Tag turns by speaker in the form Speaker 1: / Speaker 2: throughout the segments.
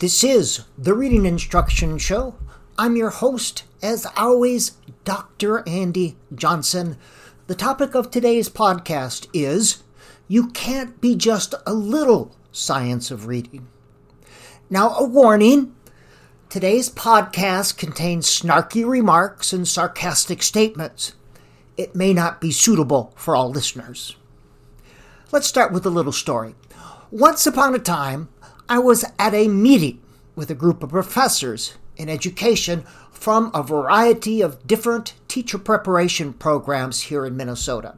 Speaker 1: This is the Reading Instruction Show. I'm your host, as always, Dr. Andy Johnson. The topic of today's podcast is You Can't Be Just a Little Science of Reading. Now, a warning today's podcast contains snarky remarks and sarcastic statements. It may not be suitable for all listeners. Let's start with a little story. Once upon a time, I was at a meeting with a group of professors in education from a variety of different teacher preparation programs here in Minnesota.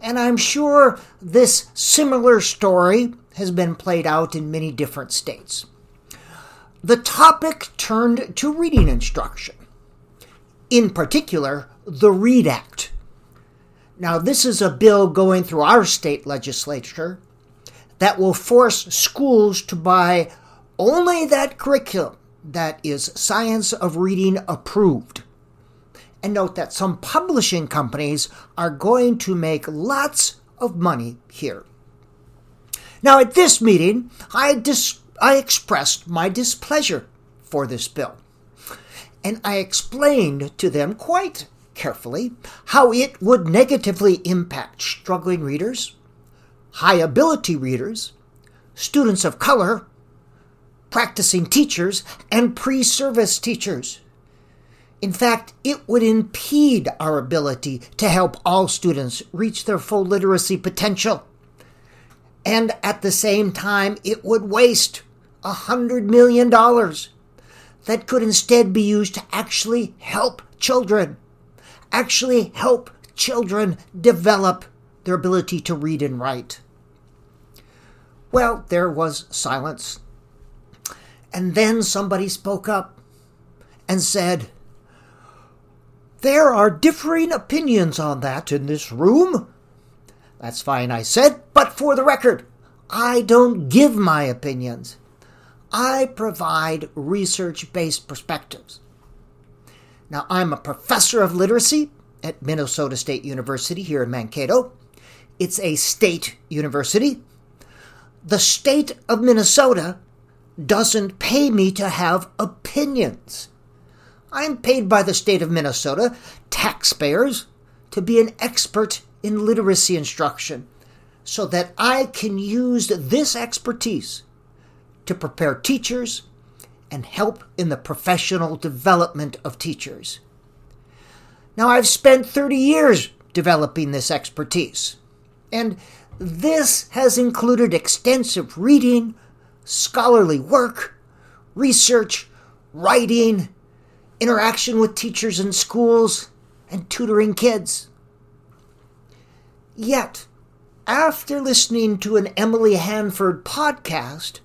Speaker 1: And I'm sure this similar story has been played out in many different states. The topic turned to reading instruction, in particular, the READ Act. Now, this is a bill going through our state legislature that will force schools to buy only that curriculum that is Science of Reading approved. And note that some publishing companies are going to make lots of money here. Now, at this meeting, I, dis- I expressed my displeasure for this bill. And I explained to them quite carefully how it would negatively impact struggling readers, high ability readers, students of color, practicing teachers, and pre service teachers. In fact, it would impede our ability to help all students reach their full literacy potential. And at the same time, it would waste a $100 million that could instead be used to actually help children, actually help children develop their ability to read and write. Well, there was silence. And then somebody spoke up and said, There are differing opinions on that in this room. That's fine, I said, but for the record, I don't give my opinions. I provide research based perspectives. Now, I'm a professor of literacy at Minnesota State University here in Mankato. It's a state university, the state of Minnesota doesn't pay me to have opinions. I'm paid by the state of Minnesota, taxpayers, to be an expert in literacy instruction so that I can use this expertise to prepare teachers and help in the professional development of teachers. Now, I've spent 30 years developing this expertise, and this has included extensive reading, scholarly work, research, writing, interaction with teachers in schools, and tutoring kids. Yet, after listening to an Emily Hanford podcast,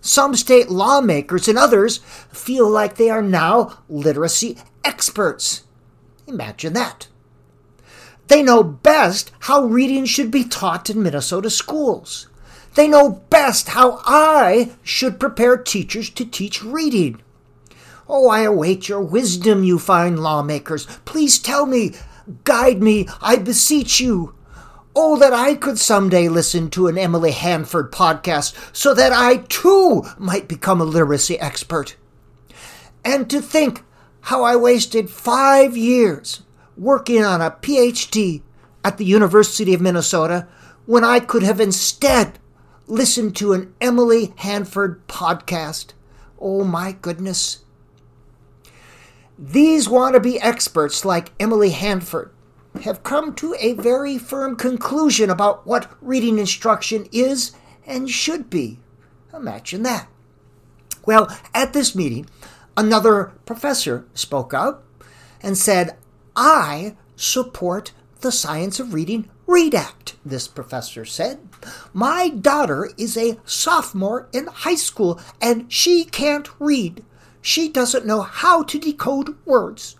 Speaker 1: some state lawmakers and others feel like they are now literacy experts. Imagine that. They know best how reading should be taught in Minnesota schools. They know best how I should prepare teachers to teach reading. Oh, I await your wisdom, you fine lawmakers. Please tell me, guide me, I beseech you. Oh, that I could someday listen to an Emily Hanford podcast so that I too might become a literacy expert. And to think how I wasted five years working on a PhD at the University of Minnesota when I could have instead listened to an Emily Hanford podcast. Oh my goodness. These wannabe experts like Emily Hanford have come to a very firm conclusion about what reading instruction is and should be. Imagine that. Well, at this meeting, another professor spoke up and said, I support the Science of Reading READ Act, this professor said. My daughter is a sophomore in high school and she can't read. She doesn't know how to decode words.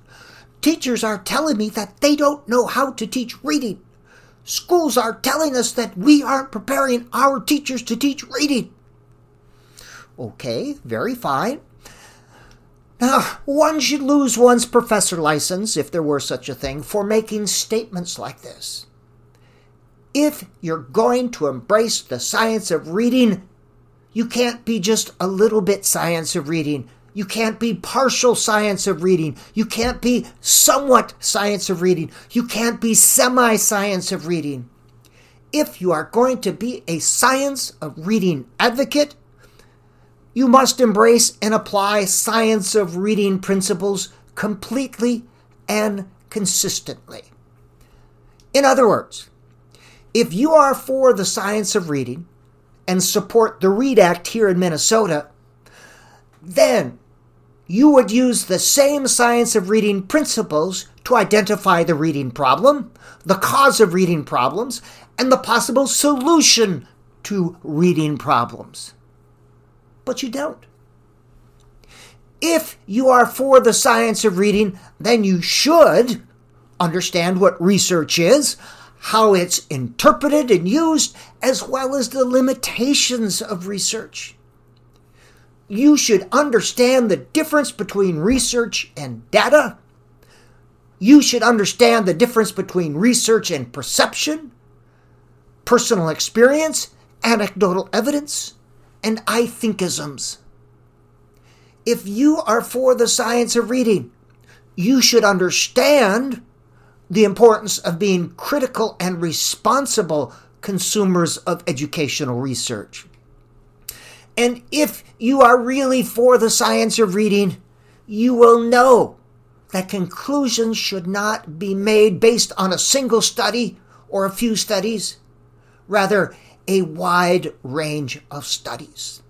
Speaker 1: Teachers are telling me that they don't know how to teach reading. Schools are telling us that we aren't preparing our teachers to teach reading. Okay, very fine. Now, one should lose one's professor license, if there were such a thing, for making statements like this. If you're going to embrace the science of reading, You can't be just a little bit science of reading. You can't be partial science of reading. You can't be somewhat science of reading. You can't be semi science of reading. If you are going to be a science of reading advocate, you must embrace and apply science of reading principles completely and consistently. In other words, if you are for the science of reading and support the READ Act here in Minnesota, then you would use the same science of reading principles to identify the reading problem, the cause of reading problems, and the possible solution to reading problems. But you don't. If you are for the science of reading, then you should understand what research is, how it's interpreted and used, as well as the limitations of research. You should understand the difference between research and data. You should understand the difference between research and perception, personal experience, anecdotal evidence, and I thinkisms. If you are for the science of reading, you should understand the importance of being critical and responsible consumers of educational research. And if you are really for the science of reading, you will know that conclusions should not be made based on a single study or a few studies, rather, a wide range of studies.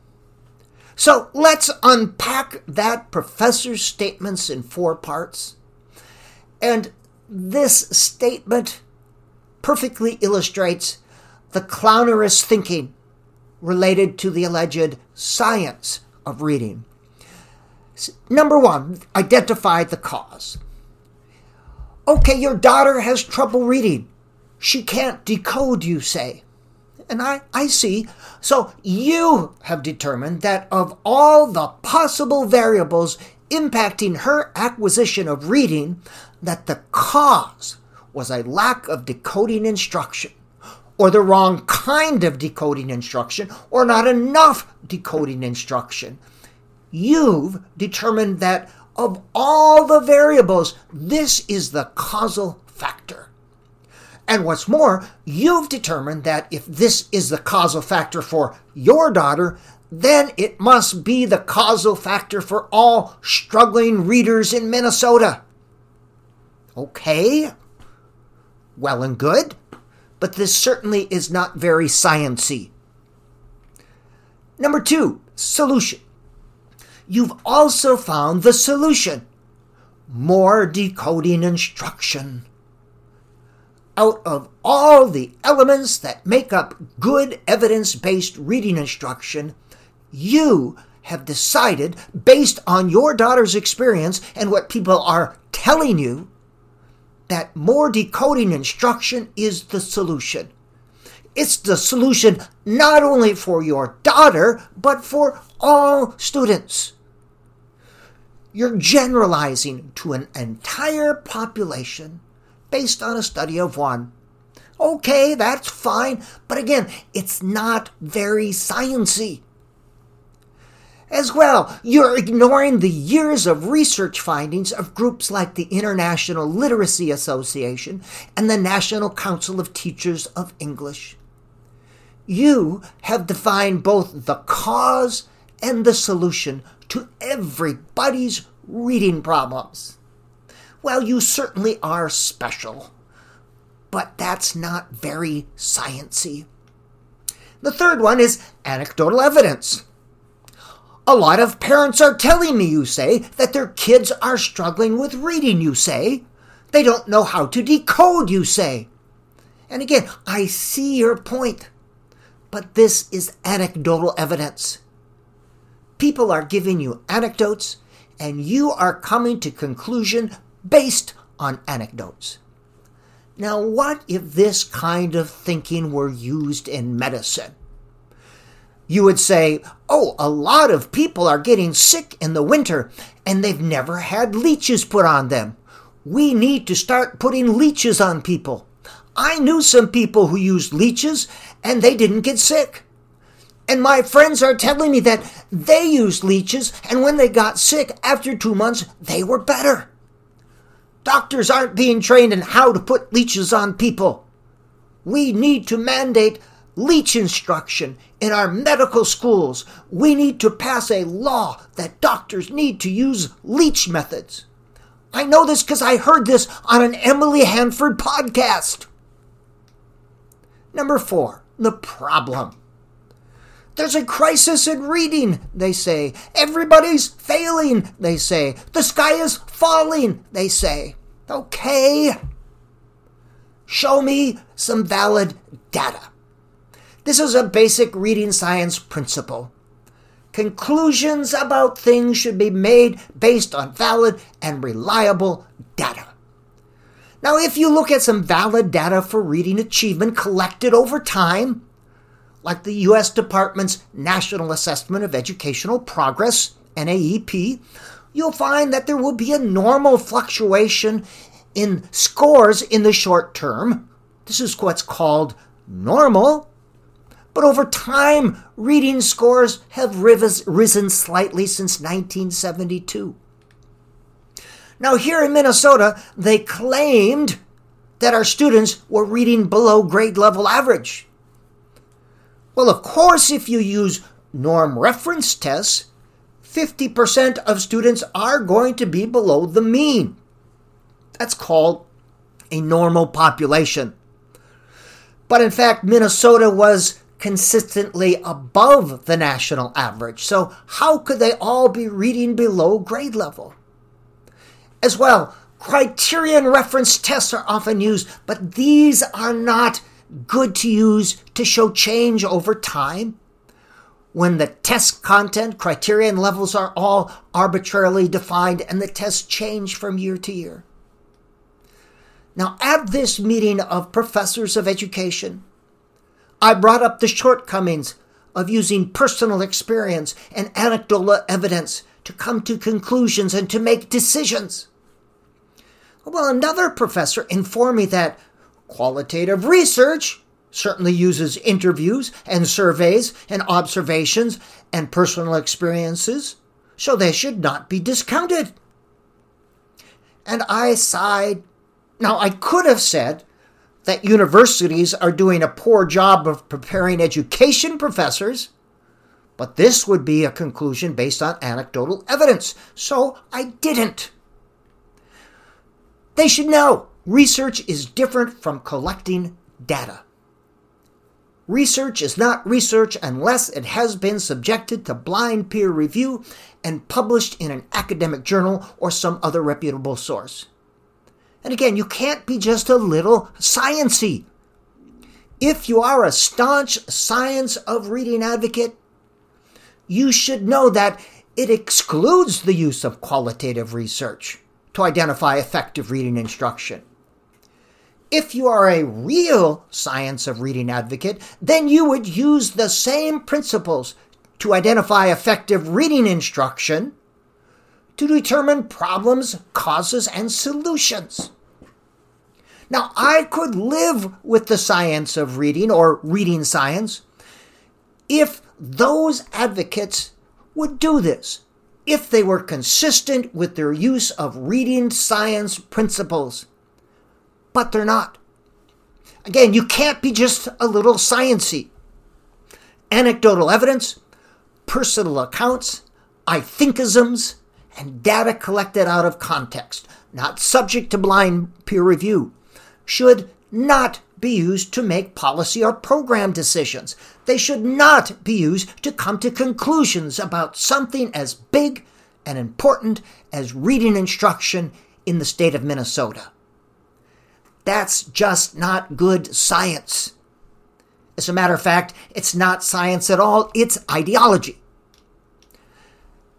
Speaker 1: So let's unpack that professor's statements in four parts. And this statement perfectly illustrates the clownerous thinking related to the alleged science of reading. Number one, identify the cause. Okay, your daughter has trouble reading. She can't decode, you say. And I, I see. So you have determined that of all the possible variables impacting her acquisition of reading, that the cause was a lack of decoding instruction, or the wrong kind of decoding instruction, or not enough decoding instruction. You've determined that of all the variables, this is the causal factor. And what's more, you've determined that if this is the causal factor for your daughter, then it must be the causal factor for all struggling readers in Minnesota. Okay, well and good, but this certainly is not very sciency. Number two, solution. You've also found the solution more decoding instruction out of all the elements that make up good evidence based reading instruction, you have decided, based on your daughter's experience and what people are telling you, that more decoding instruction is the solution. It's the solution not only for your daughter, but for all students. You're generalizing to an entire population based on a study of one. Okay, that's fine, but again, it's not very sciency. As well, you're ignoring the years of research findings of groups like the International Literacy Association and the National Council of Teachers of English. You have defined both the cause and the solution to everybody's reading problems. Well, you certainly are special, but that's not very sciency. The third one is anecdotal evidence. A lot of parents are telling me, you say, that their kids are struggling with reading, you say. They don't know how to decode, you say. And again, I see your point, but this is anecdotal evidence. People are giving you anecdotes, and you are coming to conclusion based on anecdotes. Now, what if this kind of thinking were used in medicine? You would say, oh, a lot of people are getting sick in the winter and they've never had leeches put on them. We need to start putting leeches on people. I knew some people who used leeches and they didn't get sick. And my friends are telling me that they used leeches, and when they got sick after two months, they were better. Doctors aren't being trained in how to put leeches on people. We need to mandate leech instruction in our medical schools. We need to pass a law that doctors need to use leech methods. I know this because I heard this on an Emily Hanford podcast. Number four, the problem. There's a crisis in reading, they say. Everybody's failing, they say. The sky is falling, they say. Okay. Show me some valid data. This is a basic reading science principle. Conclusions about things should be made based on valid and reliable data. Now, if you look at some valid data for reading achievement collected over time, like the U.S. Department's National Assessment of Educational Progress, NAEP, you'll find that there will be a normal fluctuation in scores in the short term. This is what's called normal. But over time, reading scores have risen slightly since 1972. Now, here in Minnesota, they claimed that our students were reading below grade level average. Well, of course, if you use norm reference tests, 50% of students are going to be below the mean. That's called a normal population. But in fact, Minnesota was consistently above the national average. So, how could they all be reading below grade level? As well, criterion reference tests are often used, but these are not good to use to show change over time. When the test content, criterion levels are all arbitrarily defined and the tests change from year to year. Now, at this meeting of professors of education, I brought up the shortcomings of using personal experience and anecdotal evidence to come to conclusions and to make decisions. Well, another professor informed me that qualitative research certainly uses interviews and surveys and observations and personal experiences, so they should not be discounted. And I sighed. Now, I could have said that universities are doing a poor job of preparing education professors, but this would be a conclusion based on anecdotal evidence, so I didn't. They should know research is different from collecting data. Research is not research unless it has been subjected to blind peer review and published in an academic journal or some other reputable source. And again, you can't be just a little sciency. If you are a staunch science of reading advocate, you should know that it excludes the use of qualitative research to identify effective reading instruction. If you are a real science of reading advocate, then you would use the same principles to identify effective reading instruction to determine problems, causes, and solutions. Now, I could live with the science of reading or reading science if those advocates would do this, if they were consistent with their use of reading science principles. But they're not. Again, you can't be just a little sciency. Anecdotal evidence, personal accounts, I thinkisms, and data collected out of context, not subject to blind peer review, should not be used to make policy or program decisions. They should not be used to come to conclusions about something as big and important as reading instruction in the state of Minnesota. That's just not good science. As a matter of fact, it's not science at all, it's ideology.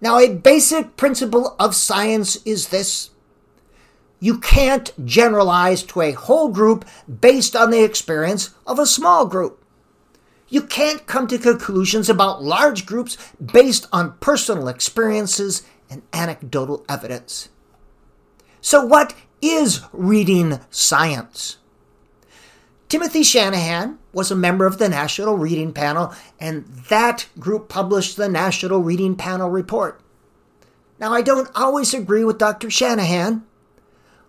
Speaker 1: Now, a basic principle of science is this you can't generalize to a whole group based on the experience of a small group. You can't come to conclusions about large groups based on personal experiences and anecdotal evidence. So, what is reading science? Timothy Shanahan was a member of the National Reading Panel, and that group published the National Reading Panel report. Now, I don't always agree with Dr. Shanahan.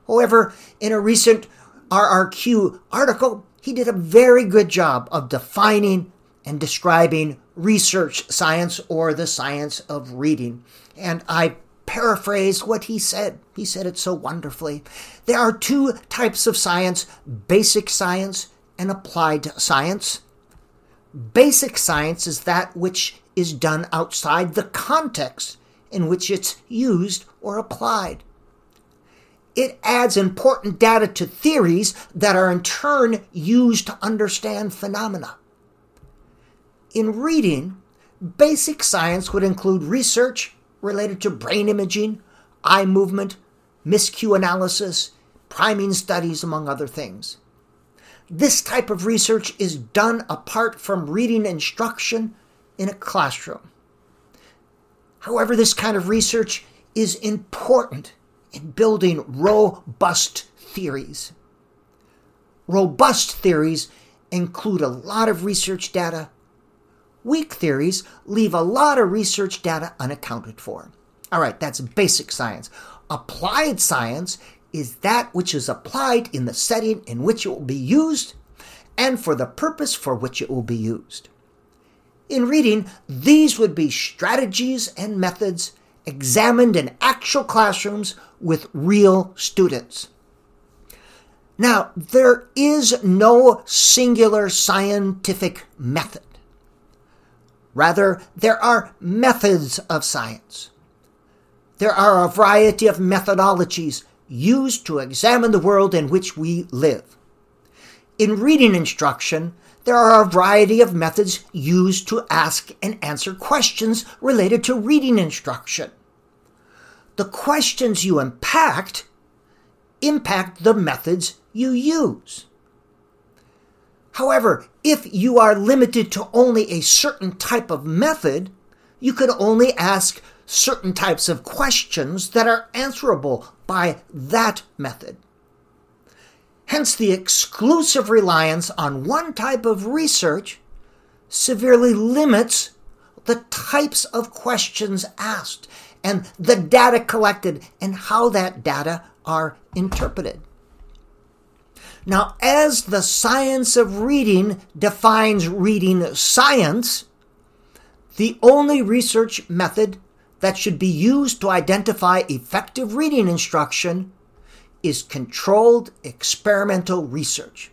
Speaker 1: However, in a recent RRQ article, he did a very good job of defining and describing research science or the science of reading. And I paraphrase what he said. He said it so wonderfully. There are two types of science basic science and applied science. Basic science is that which is done outside the context in which it's used or applied. It adds important data to theories that are in turn used to understand phenomena. In reading, basic science would include research related to brain imaging, eye movement, miscue analysis, priming studies, among other things. This type of research is done apart from reading instruction in a classroom. However, this kind of research is important in building robust theories. Robust theories include a lot of research data Weak theories leave a lot of research data unaccounted for. All right, that's basic science. Applied science is that which is applied in the setting in which it will be used and for the purpose for which it will be used. In reading, these would be strategies and methods examined in actual classrooms with real students. Now, there is no singular scientific method. Rather, there are methods of science. There are a variety of methodologies used to examine the world in which we live. In reading instruction, there are a variety of methods used to ask and answer questions related to reading instruction. The questions you impact impact the methods you use. However, if you are limited to only a certain type of method, you could only ask certain types of questions that are answerable by that method. Hence, the exclusive reliance on one type of research severely limits the types of questions asked and the data collected and how that data are interpreted. Now, as the science of reading defines reading science, the only research method that should be used to identify effective reading instruction is controlled experimental research.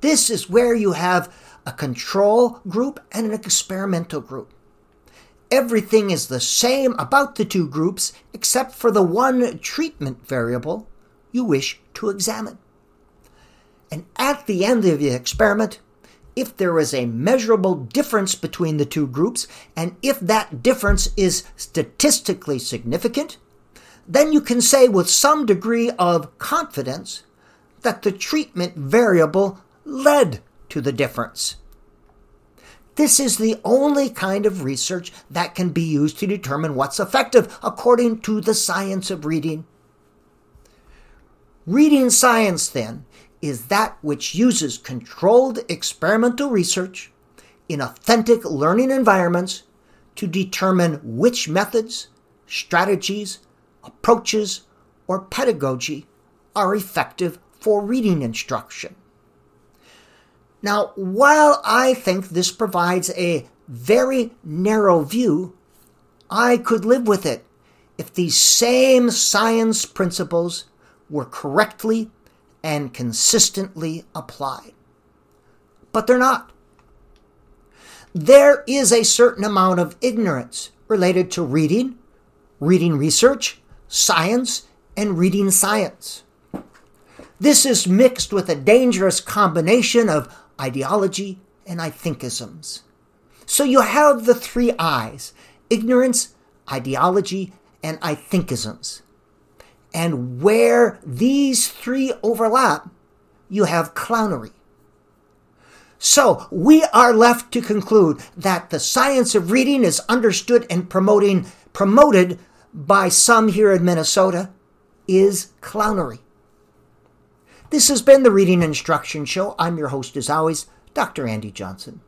Speaker 1: This is where you have a control group and an experimental group. Everything is the same about the two groups except for the one treatment variable you wish to examine. And at the end of the experiment, if there is a measurable difference between the two groups, and if that difference is statistically significant, then you can say with some degree of confidence that the treatment variable led to the difference. This is the only kind of research that can be used to determine what's effective according to the science of reading. Reading science, then, is that which uses controlled experimental research in authentic learning environments to determine which methods, strategies, approaches, or pedagogy are effective for reading instruction. Now, while I think this provides a very narrow view, I could live with it if these same science principles were correctly and consistently applied. But they're not. There is a certain amount of ignorance related to reading, reading research, science, and reading science. This is mixed with a dangerous combination of ideology and I thinkisms. So you have the three I's ignorance, ideology, and I thinkisms. And where these three overlap, you have clownery. So we are left to conclude that the science of reading is understood and promoting, promoted by some here in Minnesota is clownery. This has been the Reading Instruction Show. I'm your host, as always, Dr. Andy Johnson.